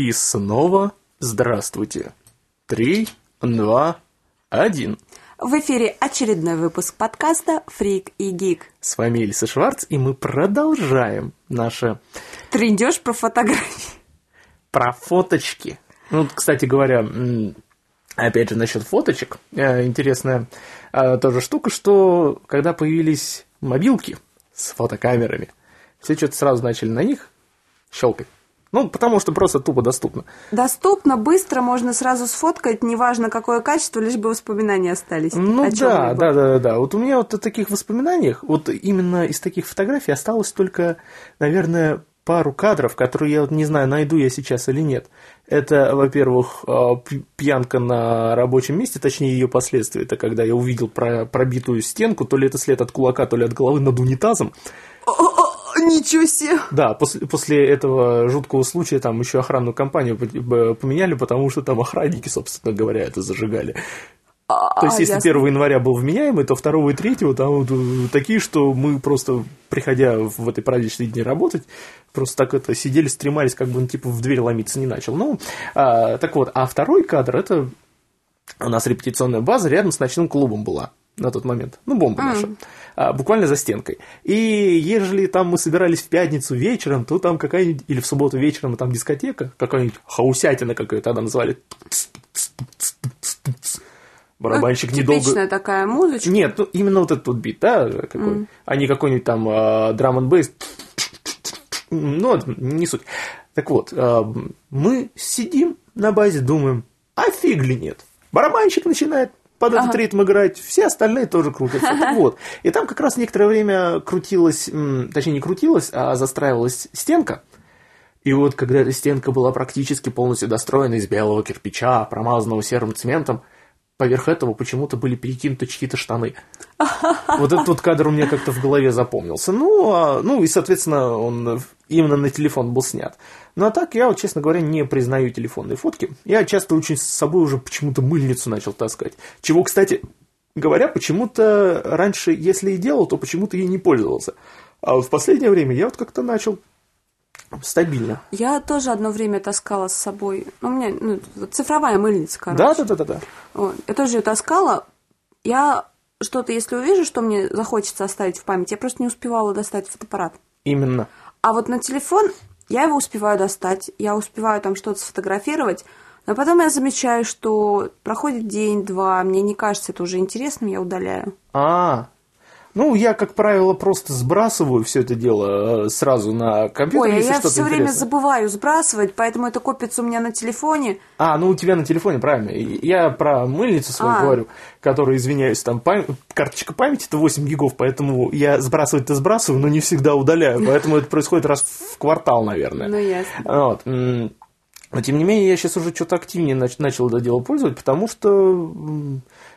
И снова здравствуйте. Три, два, один. В эфире очередной выпуск подкаста «Фрик и Гик». С вами Эльса Шварц, и мы продолжаем наше... Трендеж про фотографии. Про фоточки. Ну, кстати говоря, опять же, насчет фоточек. Э, интересная э, тоже штука, что когда появились мобилки с фотокамерами, все что-то сразу начали на них щелкать. Ну, потому что просто тупо доступно. Доступно, быстро, можно сразу сфоткать, неважно какое качество, лишь бы воспоминания остались. Ну да, да, да, да. Вот у меня вот о таких воспоминаниях, вот именно из таких фотографий осталось только, наверное, пару кадров, которые я вот не знаю, найду я сейчас или нет. Это, во-первых, а, пьянка на рабочем месте, точнее ее последствия. Это когда я увидел пробитую стенку, то ли это след от кулака, то ли от головы над унитазом. Ничего себе! Да, после, после этого жуткого случая там еще охранную компанию поменяли, потому что там охранники, собственно говоря, это зажигали. А, То есть, если ясно. 1 января был вменяемый, то 2 и 3 там вот э, такие, что мы просто, приходя в этой праздничные дни работать, просто так это сидели, стремались, как бы он типа в дверь ломиться не начал. Ну, а, так вот, а второй кадр это у нас репетиционная база рядом с ночным клубом была на тот момент. Ну, бомба mm. наша. А, буквально за стенкой. И ежели там мы собирались в пятницу вечером, то там какая-нибудь, или в субботу вечером, там дискотека, какая-нибудь хаусятина, как ее тогда называли. Барабанщик ну, недолго... Типичная такая музычка. Нет, ну, именно вот этот вот бит, да, какой. Mm. А не какой-нибудь там драм н бейс. Ну, не суть. Так вот, а, мы сидим на базе, думаем, а фиг ли нет. Барабанщик начинает под этот ага. ритм играть, все остальные тоже крутятся. вот. И там как раз некоторое время крутилась, точнее не крутилась, а застраивалась стенка. И вот когда эта стенка была практически полностью достроена из белого кирпича, промазанного серым цементом, поверх этого почему-то были перекинуты чьи-то штаны. Вот этот вот кадр у меня как-то в голове запомнился. Ну, а, ну и, соответственно, он именно на телефон был снят. Ну а так я, вот, честно говоря, не признаю телефонные фотки. Я часто очень с собой уже почему-то мыльницу начал таскать. Чего, кстати говоря, почему-то раньше, если и делал, то почему-то ей не пользовался. А в последнее время я вот как-то начал стабильно. Я тоже одно время таскала с собой. Ну, у меня ну, цифровая мыльница, короче. Да, да, да, да, да. Вот. Я тоже ее таскала. Я что-то, если увижу, что мне захочется оставить в память, я просто не успевала достать фотоаппарат. Именно. А вот на телефон я его успеваю достать, я успеваю там что-то сфотографировать, но потом я замечаю, что проходит день-два, мне не кажется это уже интересным, я удаляю. А, ну, я, как правило, просто сбрасываю все это дело э, сразу на компьютер. Ой, а я все время забываю сбрасывать, поэтому это копится у меня на телефоне. А, ну у тебя на телефоне, правильно. Я про мыльницу свою а. говорю, которая, извиняюсь, там пам... карточка памяти это 8 гигов, поэтому я сбрасывать-то сбрасываю, но не всегда удаляю. Поэтому это происходит раз в квартал, наверное. Ну, ясно. Вот. Но, тем не менее, я сейчас уже что-то активнее начал это дело пользовать, потому что,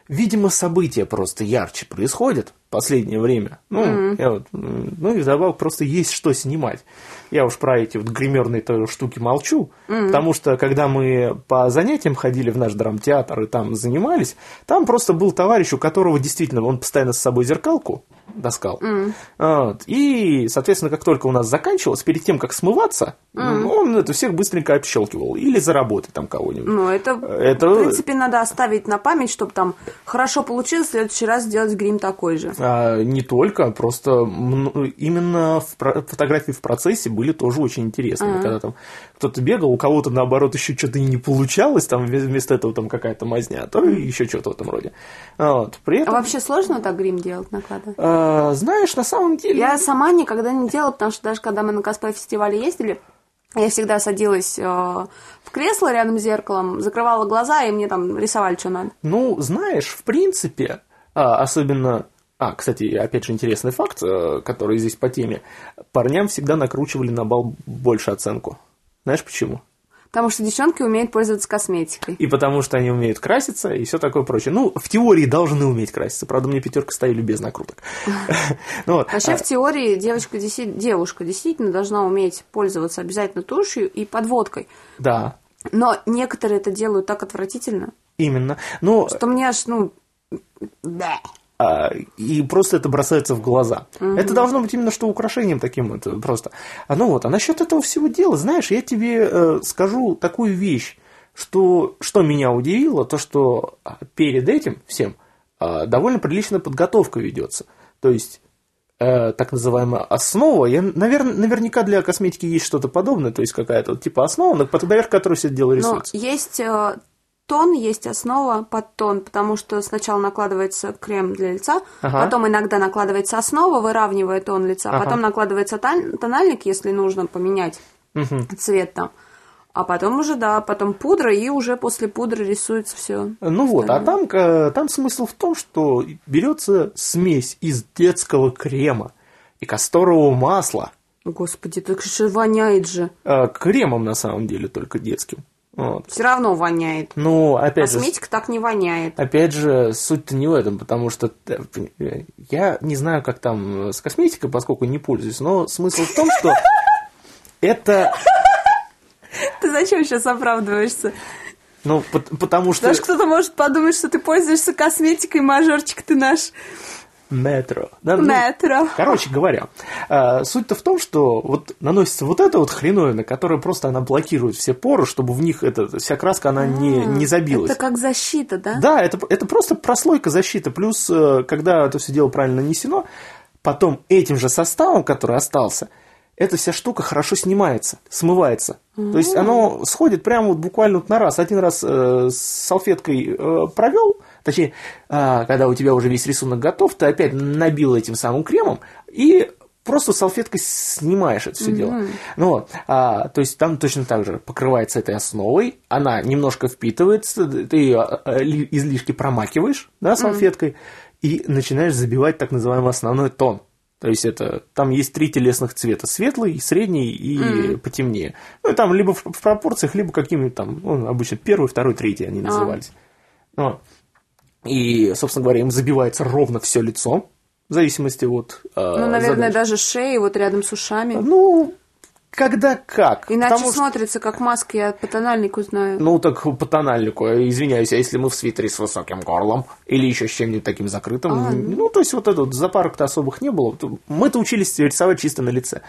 видимо, события просто ярче происходят последнее время. Ну, mm-hmm. я вот, ну и вдобавок просто есть что снимать. Я уж про эти вот гримерные штуки молчу, mm-hmm. потому что когда мы по занятиям ходили в наш драмтеатр и там занимались, там просто был товарищ, у которого действительно он постоянно с собой зеркалку таскал. Mm. Вот. И, соответственно, как только у нас заканчивалось, перед тем, как смываться, mm. он это всех быстренько общелкивал. Или заработать там кого-нибудь. Ну, это, это, в принципе, надо оставить на память, чтобы там хорошо получилось, в следующий раз сделать грим такой же. А, не только, просто именно фотографии в процессе были тоже очень интересными. Uh-huh. Когда там кто-то бегал, у кого-то наоборот еще что-то и не получалось, там вместо этого там какая-то мазня, а то еще что-то в этом роде. Вот. При этом... А вообще сложно так грим делать накладывать? А, знаешь, на самом деле... Я сама никогда не делала, потому что даже когда мы на косплей-фестивале ездили, я всегда садилась э, в кресло рядом с зеркалом, закрывала глаза, и мне там рисовали, что надо. Ну, знаешь, в принципе, а, особенно а, кстати, опять же интересный факт, э, который здесь по теме. Парням всегда накручивали на бал больше оценку. Знаешь почему? Потому что девчонки умеют пользоваться косметикой. И потому что они умеют краситься и все такое прочее. Ну, в теории должны уметь краситься. Правда, мне пятерка ставили без накруток. Ну Вообще, а в теории девочка, девушка действительно должна уметь пользоваться обязательно тушью и подводкой. Да. Но некоторые это делают так отвратительно. Именно. Но... Что мне аж, ну... а, и просто это бросается в глаза. Угу. Это должно быть именно что украшением таким это просто. А ну вот, а насчет этого всего дела, знаешь, я тебе э, скажу такую вещь, что, что меня удивило, то что перед этим всем э, довольно приличная подготовка ведется. То есть э, так называемая основа. Я, наверное, наверняка для косметики есть что-то подобное, то есть какая-то вот, типа основа, поверх которой все это дело рисуется. Но есть э, тон, есть основа под тон, потому что сначала накладывается крем для лица, ага. потом иногда накладывается основа, выравнивая тон лица, ага. потом накладывается тональник, если нужно поменять угу. цвет там. А потом уже, да, потом пудра, и уже после пудры рисуется все. Ну вот, а там, там смысл в том, что берется смесь из детского крема и касторового масла. Господи, так же воняет же. Э, кремом на самом деле, только детским. Вот. Все равно воняет. Ну, опять Косметика же, так не воняет. Опять же, суть-то не в этом, потому что э, я не знаю, как там с косметикой, поскольку не пользуюсь, но смысл в том, что это ты зачем сейчас оправдываешься? Ну, потому что... Даже кто-то может подумать, что ты пользуешься косметикой, мажорчик ты наш. Метро. Да, Метро. Ну, короче говоря, э, суть-то в том, что вот наносится вот эта вот хреновина, которая просто она блокирует все поры, чтобы в них эта вся краска она не, а, не забилась. Это как защита, да? Да, это, это просто прослойка защиты. Плюс, э, когда это все дело правильно нанесено, потом этим же составом, который остался, эта вся штука хорошо снимается, смывается. Mm-hmm. То есть оно сходит прямо вот буквально вот на раз. Один раз э, с салфеткой э, провел, точнее, э, когда у тебя уже весь рисунок готов, ты опять набил этим самым кремом и просто салфеткой снимаешь это все mm-hmm. дело. Ну вот, а, то есть там точно так же покрывается этой основой, она немножко впитывается, ты ее э, излишки промакиваешь, да, салфеткой, mm-hmm. и начинаешь забивать так называемый основной тон. То есть это там есть три телесных цвета: светлый, средний и mm. потемнее. Ну и там либо в, в пропорциях, либо какими-то там, ну, обычно первый, второй, третий они а. назывались. А. Вот. И, собственно говоря, им забивается ровно все лицо, в зависимости от. Э, ну, наверное, задач. даже шеи вот рядом с ушами. Ну, когда как. Иначе Потому смотрится как маска, я по тональнику знаю. Ну, так по тональнику, извиняюсь, а если мы в свитере с высоким горлом или еще с чем-нибудь таким закрытым, а, ну... ну, то есть вот этот запарок-то особых не было. Мы-то учились рисовать чисто на лице.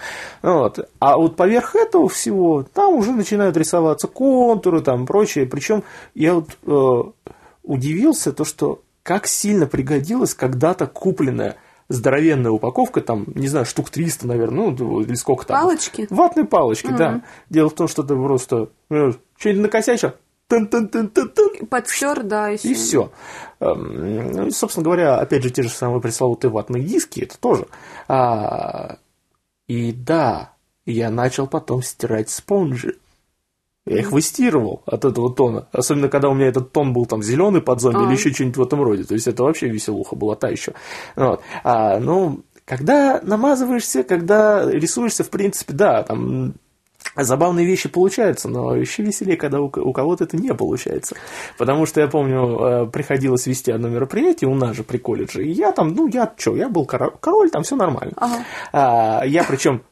Вот. А вот поверх этого всего там уже начинают рисоваться контуры, там прочее. Причем я вот э, удивился, то, что как сильно пригодилась когда-то купленная здоровенная упаковка, там, не знаю, штук 300, наверное, ну, или сколько там. Палочки? Ватные палочки, mm да. Дело в том, что ты просто ну, что-нибудь накосячил, Подстер, да, и все. И все. Ну, собственно говоря, опять же, те же самые пресловутые ватные диски, это тоже. А, и да, я начал потом стирать спонжи. Я их выстирывал от этого тона. Особенно, когда у меня этот тон был там зеленый под зомби а. или еще что-нибудь в этом роде. То есть это вообще веселуха была та еще. Вот. А, ну, когда намазываешься, когда рисуешься, в принципе, да, там забавные вещи получаются, но еще веселее, когда у, кого-то это не получается. Потому что я помню, э, приходилось вести одно мероприятие у нас же при колледже, и я там, ну, я что, я был король, там все нормально. Ага. А, я причем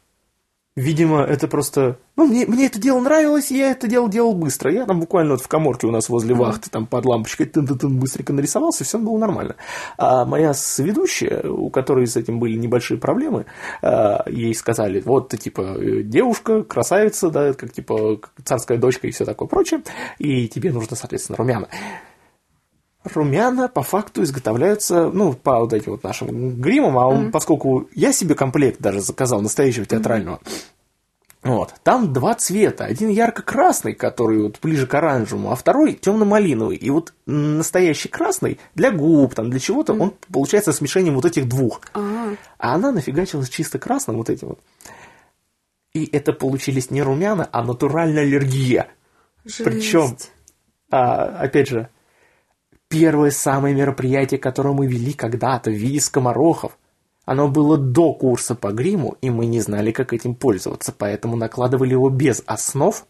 Видимо, это просто... Ну, мне, мне это дело нравилось, и я это дело делал быстро. Я там буквально вот в коморке у нас возле вахты, там под лампочкой тын -тын -тын, быстренько нарисовался, все было нормально. А моя сведущая, у которой с этим были небольшие проблемы, а, ей сказали, вот ты, типа, девушка, красавица, да, как, типа, царская дочка и все такое прочее, и тебе нужно, соответственно, румяна. Румяна по факту изготовляются, ну, по вот этим вот нашим гримам, а он, mm-hmm. поскольку я себе комплект даже заказал настоящего театрального, mm-hmm. вот, там два цвета. Один ярко-красный, который вот ближе к оранжевому, а второй темно-малиновый. И вот настоящий красный для губ, там, для чего-то, mm-hmm. он получается смешением вот этих двух. Uh-huh. А она нафигачилась чисто красным вот этим вот. И это получились не румяна, а натуральная аллергия. Причем, а, опять же, Первое самое мероприятие, которое мы вели когда-то в виде скоморохов. Оно было до курса по гриму, и мы не знали, как этим пользоваться, поэтому накладывали его без основ.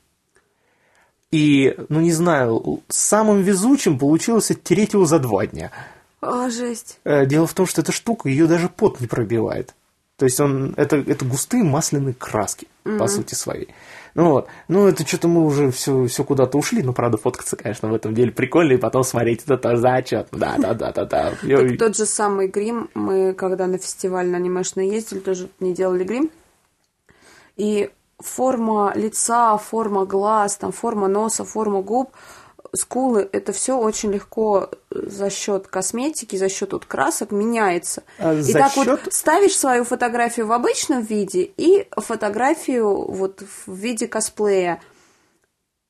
И, ну не знаю, самым везучим получилось оттереть его за два дня. О, жесть. Э, дело в том, что эта штука, ее даже пот не пробивает. То есть он это, это густые масляные краски, mm-hmm. по сути своей. Ну вот. Ну, это что-то мы уже все, все куда-то ушли. Ну, правда, фоткаться, конечно, в этом деле прикольно, и потом смотреть это тоже зачет. Да, да, да, да, да. Тот же самый грим, мы когда на фестиваль на анимешный ездили, тоже не делали грим. И форма лица, форма глаз, там, форма носа, форма губ – скулы, это все очень легко за счет косметики, за счет вот красок меняется. А и так счет... вот ставишь свою фотографию в обычном виде и фотографию вот в виде косплея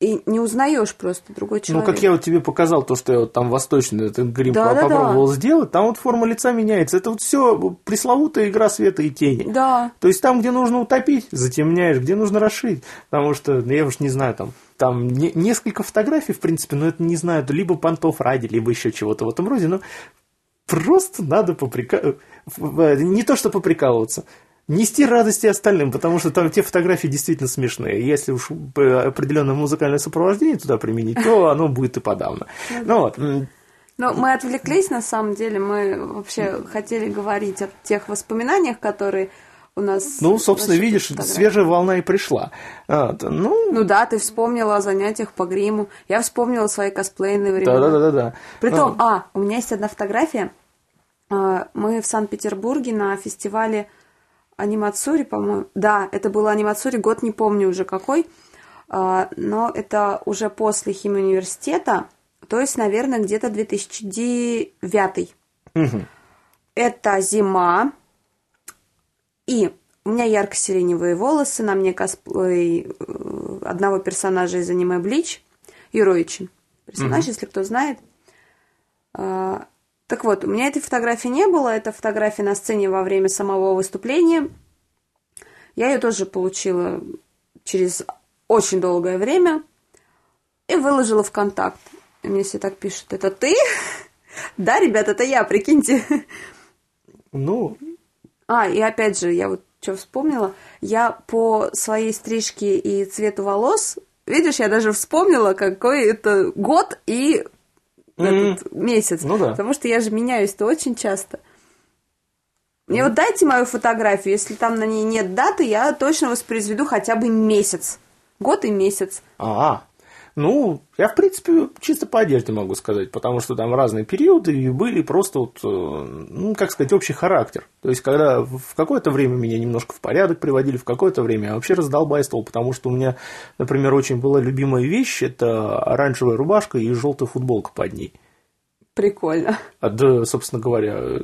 и не узнаешь просто другой человек. Ну, как я вот тебе показал, то, что я вот там восточный этот грим да, попробовал да, да. сделать, там вот форма лица меняется. Это вот все пресловутая игра света и тени. Да. То есть там, где нужно утопить, затемняешь, где нужно расширить. Потому что, ну, я уж не знаю, там там не, несколько фотографий, в принципе, но это не знаю, либо понтов ради, либо еще чего-то в этом роде, но просто надо поприкалываться. Не то, что поприкалываться, нести радости остальным, потому что там те фотографии действительно смешные. Если уж определенное музыкальное сопровождение туда применить, то оно будет и подавно. Ну вот. Но мы отвлеклись, на самом деле, мы вообще хотели говорить о тех воспоминаниях, которые у нас... Ну, собственно, видишь, фотографии. свежая волна и пришла. А, ну... ну да, ты вспомнила о занятиях по гриму. Я вспомнила свои косплейные времена. Да-да-да. Притом, а. а, у меня есть одна фотография. А, мы в Санкт-Петербурге на фестивале Анимацури, по-моему. Да, это было Анимацури, год не помню уже какой. А, но это уже после химии университета, то есть, наверное, где-то 2009. Угу. Это зима, и у меня ярко-сиреневые волосы, на мне косплей э, одного персонажа из аниме Блич, Юроичи. Персонаж, если кто знает. Так вот, у меня этой фотографии не было. Это фотография на сцене во время самого выступления. Я ее тоже получила через очень долгое время и выложила в контакт. И мне все так пишут, это ты? да, ребят, это я, прикиньте. Ну, а, и опять же, я вот что вспомнила, я по своей стрижке и цвету волос, видишь, я даже вспомнила, какой это год и mm-hmm. этот месяц. Ну да. Потому что я же меняюсь-то очень часто. Мне mm-hmm. вот дайте мою фотографию, если там на ней нет даты, я точно воспроизведу хотя бы месяц. Год и месяц. А, ну, я, в принципе, чисто по одежде могу сказать, потому что там разные периоды и были просто вот, э, ну, как сказать, общий характер. То есть, когда в какое-то время меня немножко в порядок приводили, в какое-то время я вообще раздолбайствовал, потому что у меня, например, очень была любимая вещь – это оранжевая рубашка и желтая футболка под ней. Прикольно. А, да, собственно говоря,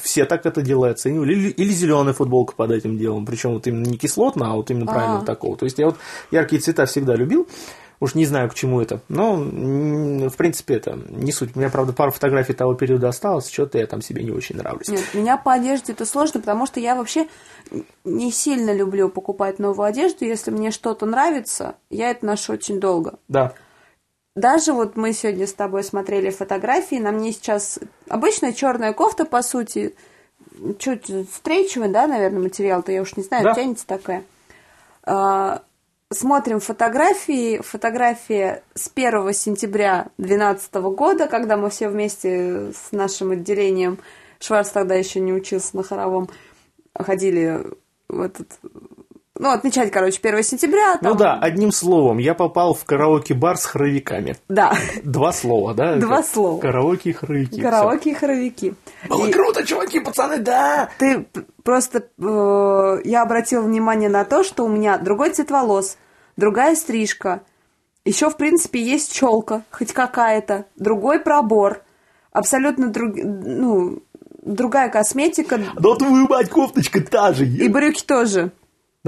все так это дело оценивали. Или, или зеленая футболка под этим делом. Причем вот именно не кислотно, а вот именно правильно такого. То есть я вот яркие цвета всегда любил. Уж не знаю, к чему это. Но, в принципе, это не суть. У меня, правда, пару фотографий того периода осталось, что-то я там себе не очень нравлюсь. Нет, меня по одежде это сложно, потому что я вообще не сильно люблю покупать новую одежду. Если мне что-то нравится, я это ношу очень долго. Да. Даже вот мы сегодня с тобой смотрели фотографии, на мне сейчас обычная черная кофта, по сути, чуть встречивая, да, наверное, материал-то, я уж не знаю, да. тянется такая. А, смотрим фотографии. Фотография с 1 сентября 2012 года, когда мы все вместе с нашим отделением, Шварц тогда еще не учился на хоровом, ходили в этот ну, отмечать, короче, 1 сентября. Там... Ну да, одним словом, я попал в караоке-бар с хоровиками. Да. Два слова, да? Два слова. Караоке и хоровики. Караоке и хоровики. Было и... круто, чуваки, пацаны, да! Ты просто... Э, я обратила внимание на то, что у меня другой цвет волос, другая стрижка. Еще, в принципе, есть челка, хоть какая-то, другой пробор. Абсолютно друг... ну, другая косметика. Да твою мать, кофточка та же. И брюки тоже.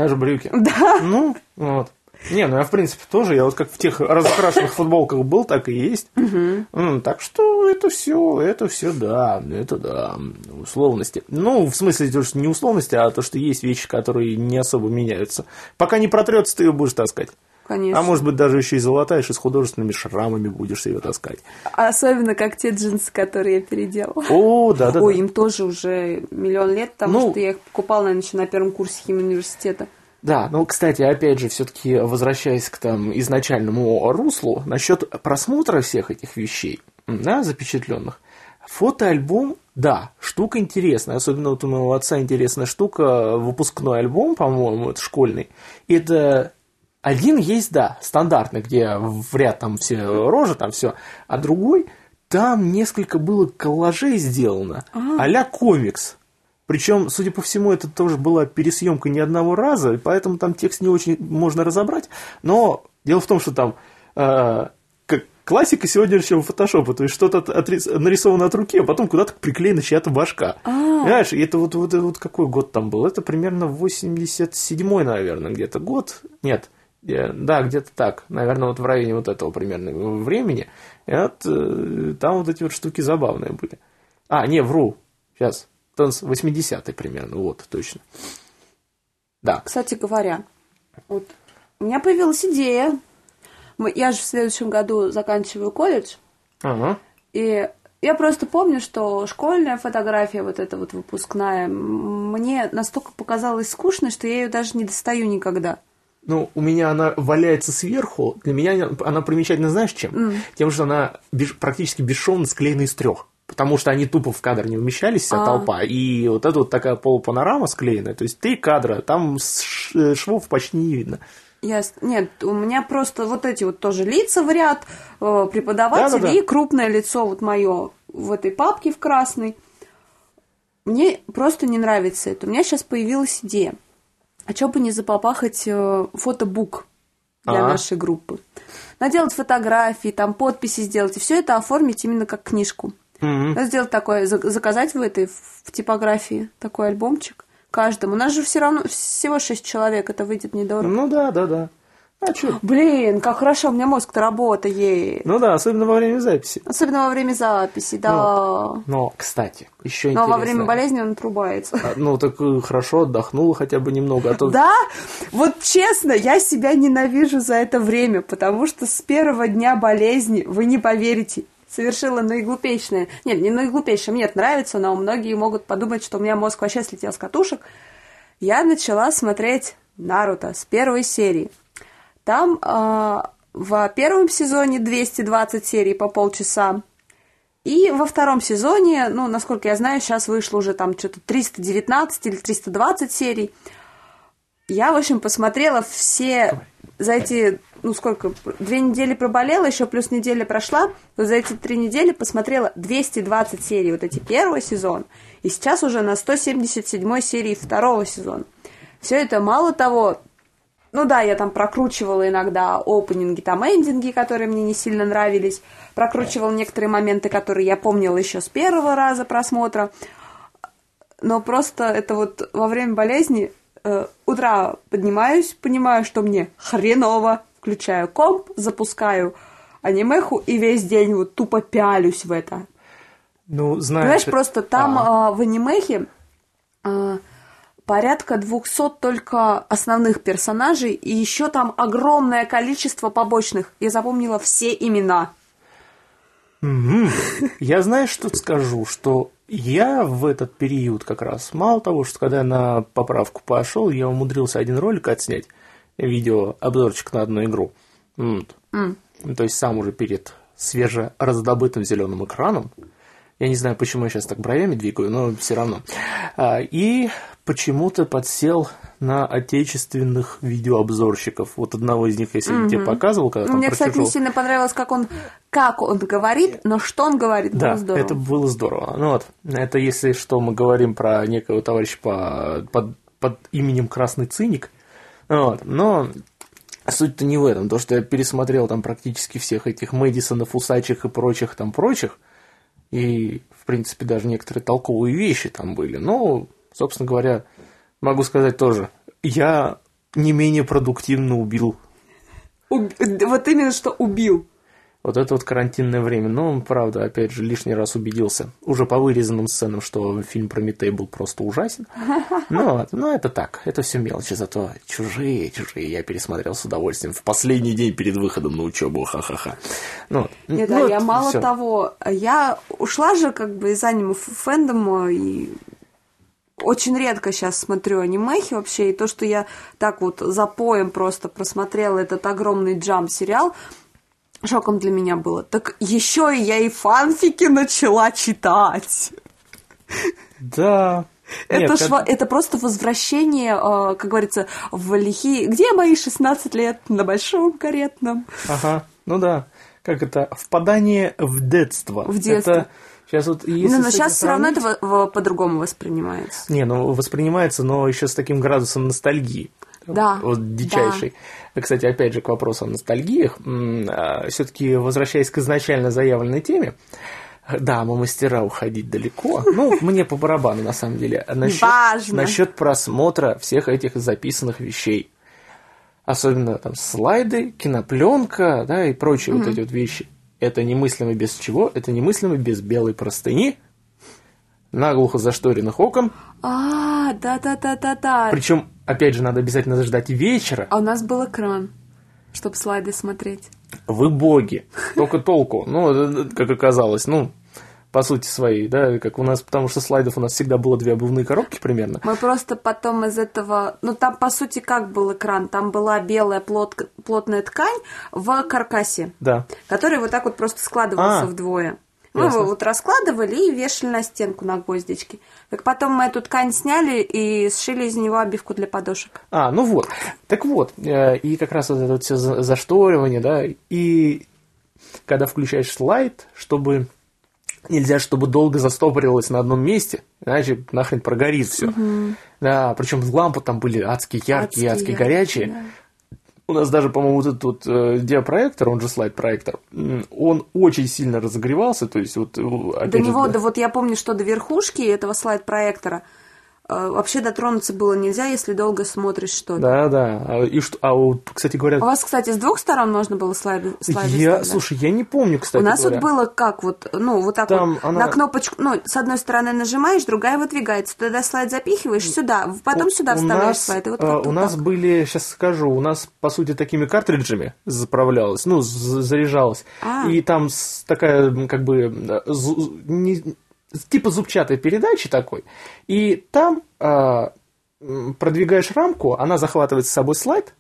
Даже брюки. Да. Ну, вот. Не, ну я в принципе тоже, я вот как в тех разукрашенных футболках был, так и есть. Угу. Так что это все, это все, да, это да, условности. Ну, в смысле, то, что не условности, а то, что есть вещи, которые не особо меняются. Пока не протрется, ты ее будешь таскать. Конечно. А может быть, даже еще и золотаешь, и с художественными шрамами будешь ее таскать. Особенно как те джинсы, которые я переделала. О, да, да. Ой, им тоже уже миллион лет, потому ну, что я их покупала, наверное, еще на первом курсе химии университета. Да, ну, кстати, опять же, все-таки возвращаясь к там изначальному руслу, насчет просмотра всех этих вещей, да, запечатленных, Фотоальбом, да, штука интересная. Особенно вот у моего отца интересная штука, выпускной альбом, по-моему, это школьный. Это один есть, да, стандартный, где в ряд там все рожи, там все, а другой, там несколько было коллажей сделано, а-ля комикс. Причем, судя по всему, это тоже была пересъемка не одного раза, и поэтому там текст не очень можно разобрать. Но дело в том, что там э, как классика сегодняшнего фотошопа, то есть что-то от, нарисовано от руки, а потом куда-то приклеена чья-то башка. А-а-а. Понимаешь, и это вот, вот, вот какой год там был? Это примерно 87-й, наверное, где-то год. Нет, да, где-то так, наверное, вот в районе вот этого примерно времени. И вот, э, там вот эти вот штуки забавные были. А, не, вру, сейчас, 80-й примерно, вот, точно. Да. Кстати говоря, вот у меня появилась идея. Я же в следующем году заканчиваю колледж. Ага. И я просто помню, что школьная фотография, вот эта вот выпускная, мне настолько показалась скучной, что я ее даже не достаю никогда. Ну, у меня она валяется сверху. Для меня она примечательна, знаешь, чем? Mm. Тем, что она беш... практически бесшовно склеена из трех потому что они тупо в кадр не умещались, вся а. толпа. И вот эта вот такая полупанорама склеенная, то есть три кадра, там швов почти не видно. Ясно. Нет, у меня просто вот эти вот тоже лица в ряд, э, преподаватели да, да, да. и крупное лицо вот мое в этой папке в красной. Мне просто не нравится это. У меня сейчас появилась идея. А что бы не запопахать э, фотобук для а нашей группы? Наделать фотографии, там подписи сделать, и все это оформить именно как книжку. Mm-hmm. Сделать такое, заказать в этой в типографии такой альбомчик каждому. У нас же все равно всего шесть человек, это выйдет недорого. Ну да, да, да. А что? Блин, как хорошо, у меня мозг-то работает. Ну да, особенно во время записи. Особенно во время записи, да. Но, но кстати, еще Но во время болезни он отрубается. А, ну так э, хорошо, отдохнула хотя бы немного. А то... Да? Вот честно, я себя ненавижу за это время, потому что с первого дня болезни, вы не поверите, совершила наиглупейшее. Нет, не наиглупейшее, мне это нравится, но многие могут подумать, что у меня мозг вообще слетел с катушек. Я начала смотреть Наруто с первой серии. Там э, в первом сезоне 220 серий по полчаса. И во втором сезоне, ну, насколько я знаю, сейчас вышло уже там что-то 319 или 320 серий. Я, в общем, посмотрела все за эти ну сколько, две недели проболела, еще плюс неделя прошла, то за эти три недели посмотрела 220 серий, вот эти первый сезон, и сейчас уже на 177 серии второго сезона. Все это мало того, ну да, я там прокручивала иногда опенинги, там эндинги, которые мне не сильно нравились, прокручивала некоторые моменты, которые я помнила еще с первого раза просмотра, но просто это вот во время болезни э, утра поднимаюсь, понимаю, что мне хреново, включаю комп, запускаю анимеху и весь день вот тупо пялюсь в это. Ну, знаешь... Понимаешь, просто там а. в анимехе а, порядка 200 только основных персонажей, и еще там огромное количество побочных. Я запомнила все имена. Я знаешь, что скажу, что я в этот период как раз, мало того, что когда я на поправку пошел, я умудрился один ролик отснять, видео обзорчик на одну игру. Вот. Mm. То есть сам уже перед свежераздобытым зеленым экраном. Я не знаю, почему я сейчас так бровями двигаю, но все равно. А, и почему-то подсел на отечественных видеообзорщиков. Вот одного из них я сегодня mm-hmm. тебе показывал, когда там Мне, кстати, не сильно понравилось, как он, как он говорит, но что он говорит, да, было здорово. это было здорово. Ну вот, это если что, мы говорим про некого товарища по, под, под именем Красный Циник, вот. Но суть-то не в этом. То, что я пересмотрел там практически всех этих Мэдисонов, Усачих и прочих там прочих, и, в принципе, даже некоторые толковые вещи там были. Но, собственно говоря, могу сказать тоже, я не менее продуктивно убил. Уб... Вот именно что убил вот это вот карантинное время. Но, правда, опять же, лишний раз убедился, уже по вырезанным сценам, что фильм Прометей был просто ужасен. Но, но это так, это все мелочи, зато чужие, чужие я пересмотрел с удовольствием в последний день перед выходом на учебу, ха-ха-ха. Ну, Нет, ну, я мало всё. того, я ушла же как бы из аниме фэндома и очень редко сейчас смотрю анимехи вообще, и то, что я так вот за поем просто просмотрела этот огромный джамп сериал, шоком для меня было. Так еще и я и фанфики начала читать. Да. Это, Нет, ж, как... это просто возвращение, э, как говорится, в лихие... Где мои 16 лет? На большом каретном. Ага, ну да. Как это? Впадание в детство. В детство. Это... Сейчас вот если но, но сейчас все равно это по-другому воспринимается. Не, ну воспринимается, но еще с таким градусом ностальгии. Да. Вот дичайший. Да. Кстати, опять же, к вопросу о ностальгиях. А, Все-таки возвращаясь к изначально заявленной теме, да, мы мастера уходить далеко. Ну, мне по барабану, на самом деле. Насчет, Важно. Насчет просмотра всех этих записанных вещей. Особенно там слайды, кинопленка, да, и прочие mm-hmm. вот эти вот вещи. Это немыслимо без чего? Это немыслимо без белой простыни, наглухо зашторенных окон. А, да-да-да-да-да. Причем, опять же, надо обязательно заждать вечера. А у нас был экран, чтобы слайды смотреть. Вы боги. Только толку. Ну, как оказалось, ну, по сути своей, да, как у нас, потому что слайдов у нас всегда было две обувные коробки примерно. Мы просто потом из этого, ну там по сути как был экран, там была белая плот, плотная ткань в каркасе, да. который вот так вот просто складывался а, вдвое. Мы его вот раскладывали и вешали на стенку на гвоздички. Так потом мы эту ткань сняли и сшили из него обивку для подошек. А, ну вот. Так вот, э, и как раз вот это вот все зашторивание, да, и когда включаешь слайд, чтобы нельзя, чтобы долго застопорилось на одном месте, иначе нахрен прогорит все. Угу. Да, причем лампы там были адские яркие, адские, адские горячие. Да. У нас даже, по-моему, вот этот вот э, диапроектор, он же слайд-проектор, он очень сильно разогревался, то есть вот... Э, до него, же, да, вот я помню, что до верхушки этого слайд-проектора вообще дотронуться было нельзя, если долго смотришь что-то. Да, да. А, и что, а вот, кстати говоря... У вас, кстати, с двух сторон можно было слайды, слайды я, Слушай, я не помню, кстати У нас говоря. вот было как вот, ну, вот так Там вот, она... на кнопочку, ну, с одной стороны нажимаешь, другая выдвигается. Тогда слайд запихиваешь сюда, потом у, сюда вставляешь нас, слайд. И вот а, у нас так. были, сейчас скажу, у нас, по сути, такими картриджами заправлялось, ну, заряжалось. А. И там такая, как бы, не типа зубчатой передачи такой, и там э, продвигаешь рамку, она захватывает с собой слайд,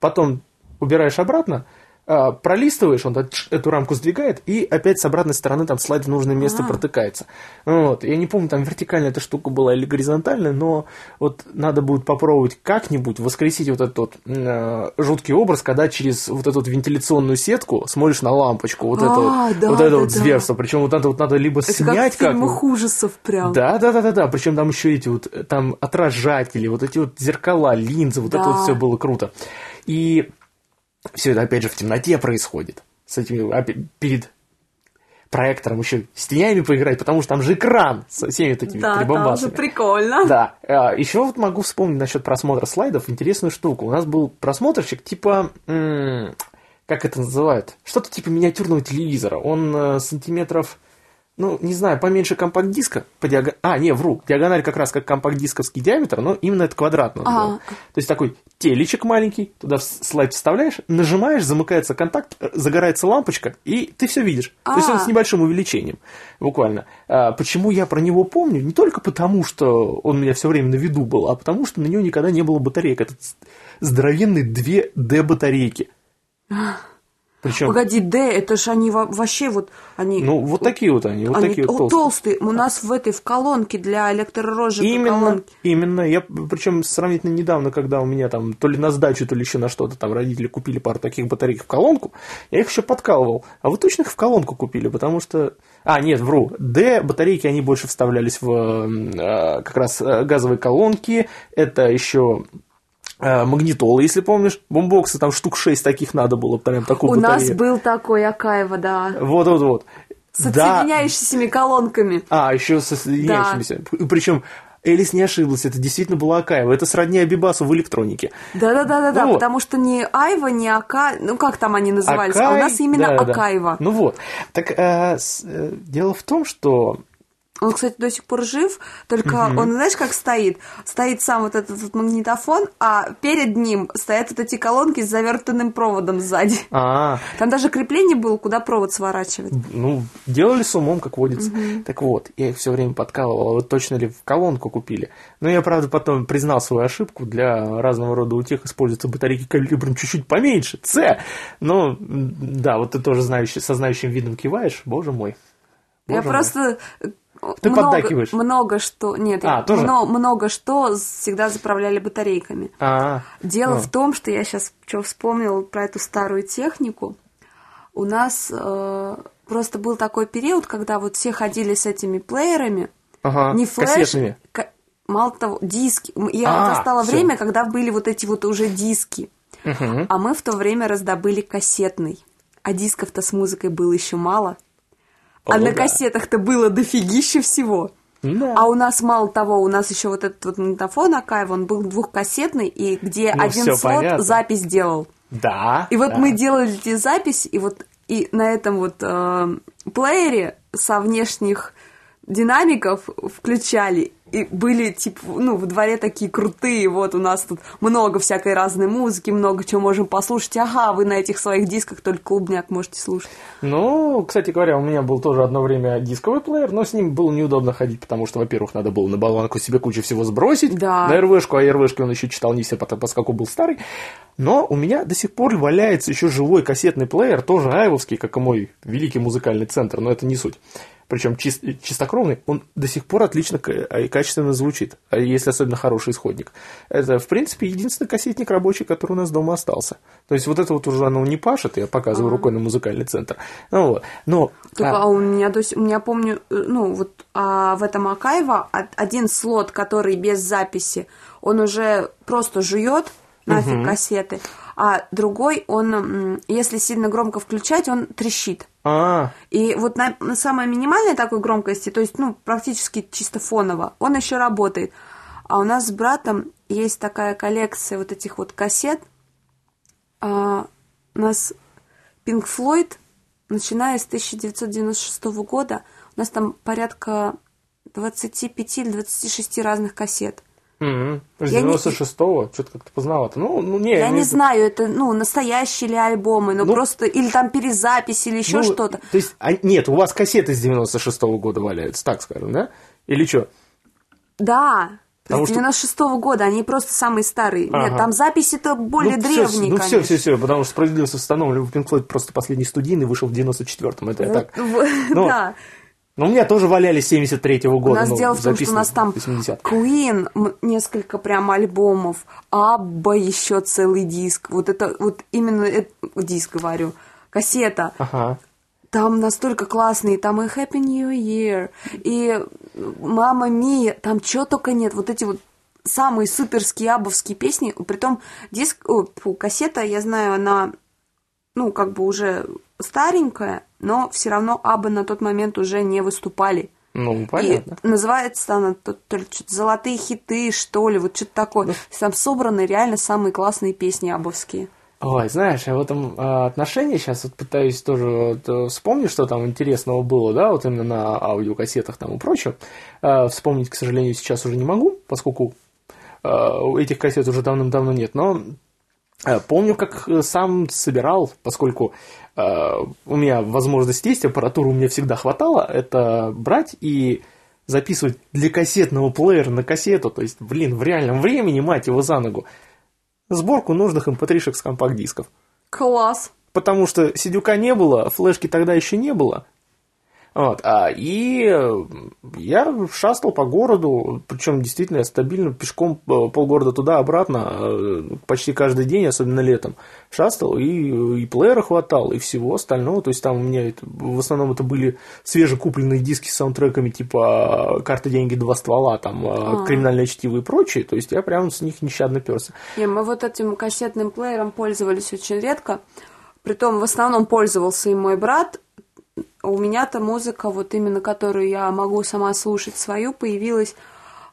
потом убираешь обратно, а, пролистываешь, он эту рамку сдвигает, и опять с обратной стороны там слайд в нужное место А-а-а. протыкается. Вот. Я не помню, там вертикальная эта штука была или горизонтальная, но вот надо будет попробовать как-нибудь воскресить вот этот вот, э, жуткий образ, когда через вот эту вентиляционную сетку смотришь на лампочку, вот это вот, да, вот, это да, вот да. зверство. Причем вот это вот надо либо это снять как в фильмах ужасов прям. Да, да, да, да, да. Причем там еще эти вот там отражатели, вот эти вот зеркала, линзы, вот да. это вот все было круто. И все это, опять же, в темноте происходит. С этими, перед проектором еще с тенями поиграть, потому что там же экран со всеми такими да, прибамбасами. Да, прикольно. Да. А, еще вот могу вспомнить насчет просмотра слайдов интересную штуку. У нас был просмотрщик типа... как это называют? Что-то типа миниатюрного телевизора. Он э, сантиметров ну, не знаю, поменьше компакт-диска, по диаг... а, не, вру, диагональ как раз как компакт-дисковский диаметр, но именно это квадратный. А. То есть такой телечек маленький, туда слайд вставляешь, нажимаешь, замыкается контакт, э, загорается лампочка, и ты все видишь. А. То есть он с небольшим увеличением, буквально. А, почему я про него помню? Не только потому, что он у меня все время на виду был, а потому что на него никогда не было батареек. Это здоровенные две D-батарейки. Причем... Погоди, Д, это же они вообще вот они. Ну вот такие вот они, вот они такие вот толстые. толстые. У нас в этой в колонке для электророжек. Именно, колонки. именно. Я причем сравнительно недавно, когда у меня там то ли на сдачу, то ли еще на что-то там родители купили пару таких батареек в колонку, я их еще подкалывал. А вы точно их в колонку купили, потому что. А, нет, вру. Д батарейки они больше вставлялись в э, как раз э, газовые колонки. Это еще магнитолы, если помнишь, бомбоксы, там штук 6 таких надо было, прям такую У батарею. нас был такой Акаева, да. Вот-вот-вот. С отсоединяющимися да. колонками. А, еще с отсоединяющимися. Да. Причем Элис не ошиблась, это действительно была Акаева. Это сродни Абибасу в электронике. Да-да-да, да, ну, потому что не Айва, не Ака... Ну, как там они назывались? Акай, а у нас именно да, Акаева. Да. Ну вот. Так, э, с, э, дело в том, что Он, кстати, до сих пор жив, только угу. он, знаешь, как стоит? Стоит сам вот этот вот магнитофон, а перед ним стоят вот эти колонки с завертанным проводом сзади. А, Там даже крепление было, куда провод сворачивать. ну, делали с умом, как водится. Так вот, я их все время подкалывал, а вот точно ли в колонку купили. Но я, правда, потом признал свою ошибку. Для разного рода утех используются батарейки калибром чуть-чуть поменьше, С. М, да, вот ты тоже знающий, со знающим видом киваешь, боже мой. Я Боже мой. просто... Ты много, поддакиваешь. Много что... Нет, А, я- тоже? мно- много что всегда заправляли батарейками. А, Дело а. в том, что я сейчас что вспомнила про эту старую технику. У нас э, просто был такой период, когда вот все ходили с этими плеерами, ага, не флеш, кассетными. ка- мало того, диски. Я А, застала всё. время, когда были вот эти вот уже диски. Мгм. А мы в то время раздобыли кассетный. А дисков-то с музыкой было еще мало. А на кассетах-то было дофигища всего. Да. А у нас мало того, у нас еще вот этот вот магнитофон Акаева, он был двухкассетный, и где Ну, один слот понятно. запись делал. Да. И вот да. мы делали эти записи, и вот и на этом вот э, плеере со внешних динамиков включали. И были, типа, ну, в дворе такие крутые, вот у нас тут много всякой разной музыки, много чего можем послушать. Ага, вы на этих своих дисках только клубняк можете слушать. Ну, кстати говоря, у меня был тоже одно время дисковый плеер, но с ним было неудобно ходить, потому что, во-первых, надо было на болванку себе кучу всего сбросить, Да. на РВшку, а РВшки он еще читал не все, поскольку был старый. Но у меня до сих пор валяется еще живой кассетный плеер, тоже айвовский, как и мой великий музыкальный центр, но это не суть. Причем чис- чистокровный, он до сих пор отлично ка- и качественно звучит, а если особенно хороший исходник. Это, в принципе, единственный кассетник рабочий, который у нас дома остался. То есть вот это вот уже оно не пашет, я показываю рукой на музыкальный центр. Ну, вот. Но Только, а, а у меня до сих, у меня помню, э, ну вот а в этом Акаева од- один слот, который без записи, он уже просто жует нафиг кассеты, а другой, он, если сильно громко включать, он трещит. А, И вот на, на самой минимальной такой громкости, то есть, ну, практически чисто фоново, он еще работает. А у нас с братом есть такая коллекция вот этих вот кассет. А, у нас Pink Floyd, начиная с 1996 года, у нас там порядка 25 или 26 разных кассет. С не- 96-го, что-то как-то поздновато. Ну, ну не, Я не виду- знаю, это, ну, настоящие ли альбомы, ну, Ну, просто, или там перезапись, или еще ну, что-то. То есть, а, нет, у вас кассеты с 96-го года валяются, так скажем, да? Или что? Да, Потому с что- 96 года, они просто самые старые. Нет, Ага. там записи-то более ну, древние, ну, конечно. все, все, все, потому что справедливость установлена. Pink Floyd просто последний студийный вышел в 94-м, это я так. В- Ну, да. Ну, у меня тоже валяли 73-го У года. нас ну, дело в том, что у нас там записаны в 80-х. Queen, несколько прям альбомов, Абба еще целый диск. Вот это, вот именно это, диск, говорю, кассета. Ага. Там настолько классные, там и Happy New Year, и Мама Мия, там чего только нет. Вот эти вот самые суперские абовские песни. Притом диск, о, фу, кассета, я знаю, она, ну, как бы уже старенькая, но все равно абы на тот момент уже не выступали. Ну, понятно. И называется она то, то ли что-то «Золотые хиты», что ли, вот что-то такое. Ну. Там собраны реально самые классные песни абовские. Ой, знаешь, я в этом а, отношении сейчас вот пытаюсь тоже вот, э, вспомнить, что там интересного было, да, вот именно на аудиокассетах там и прочем. А, вспомнить, к сожалению, сейчас уже не могу, поскольку а, этих кассет уже давным-давно нет, но помню, как э, сам собирал, поскольку а, у меня возможность есть, аппаратуры у меня всегда хватало, это брать и записывать для кассетного плеера на кассету, то есть, блин, в реальном времени, мать его за ногу, сборку нужных mp3-шек с компакт-дисков. Класс! Потому что сидюка не было, флешки тогда еще не было. Вот, а, и э, я шастал по городу, причем действительно стабильно пешком э, полгорода туда-обратно, э, почти каждый день, особенно летом, шастал, и, и плеера хватало, и всего остального. То есть там у меня это- в основном это были свежекупленные диски с саундтреками типа «Карты, деньги, два ствола», там э, «Криминальное чтиво» и прочее. То есть я прям с них нещадно перся. Не, мы вот этим кассетным плеером пользовались очень редко. Притом в основном пользовался и мой брат. У меня-то музыка, вот именно которую я могу сама слушать свою, появилась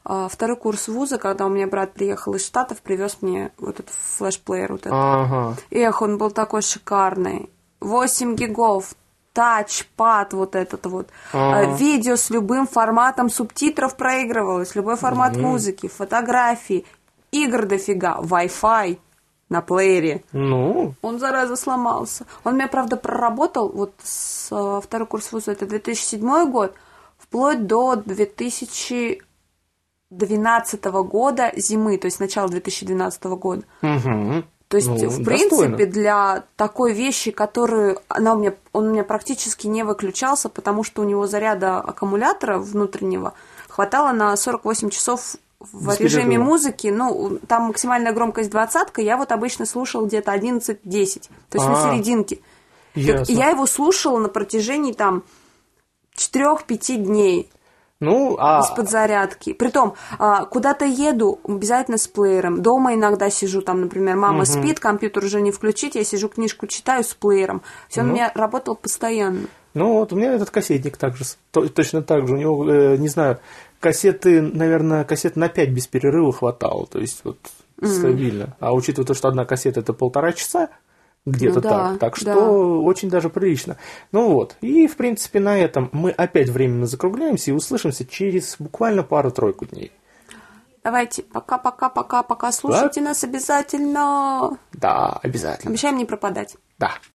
а, второй курс вуза, когда у меня брат приехал из Штатов, привез мне вот этот флешплеер вот этот. Ага. Эх, он был такой шикарный. 8 гигов, тачпад вот этот вот, А-а-а. видео с любым форматом субтитров проигрывалось, любой формат mm-hmm. музыки, фотографии, игр дофига, Wi-Fi на плеере. Ну? Он, зараза, сломался. Он меня, правда, проработал, вот с, э, второй курс вуза, это 2007 год, вплоть до 2012 года зимы, то есть начала 2012 года. Угу. То есть, ну, в принципе, для такой вещи, которую она у меня, он у меня практически не выключался, потому что у него заряда аккумулятора внутреннего хватало на 48 часов в Без режиме перерыва. музыки, ну, там максимальная громкость двадцатка, я вот обычно слушал где-то 11-10, то есть А-а-а. на серединке. Так, я его слушала на протяжении там 4-5 дней. Ну, а... Из подзарядки. Притом, а, куда-то еду, обязательно с плеером. Дома иногда сижу, там, например, мама угу. спит, компьютер уже не включить, я сижу, книжку читаю с плеером. Все, ну. он у меня работал постоянно. Ну, вот у меня этот кассетник также, точно так же. У него, э, не знаю, кассеты, наверное, кассет на 5 без перерыва хватало. То есть, вот, mm. стабильно. А учитывая то, что одна кассета это полтора часа, где-то ну, так. Да, так что да. очень даже прилично. Ну вот. И, в принципе, на этом мы опять временно закругляемся и услышимся через буквально пару-тройку дней. Давайте, пока-пока-пока-пока. Слушайте да? нас обязательно. Да, обязательно. Обещаем не пропадать. Да.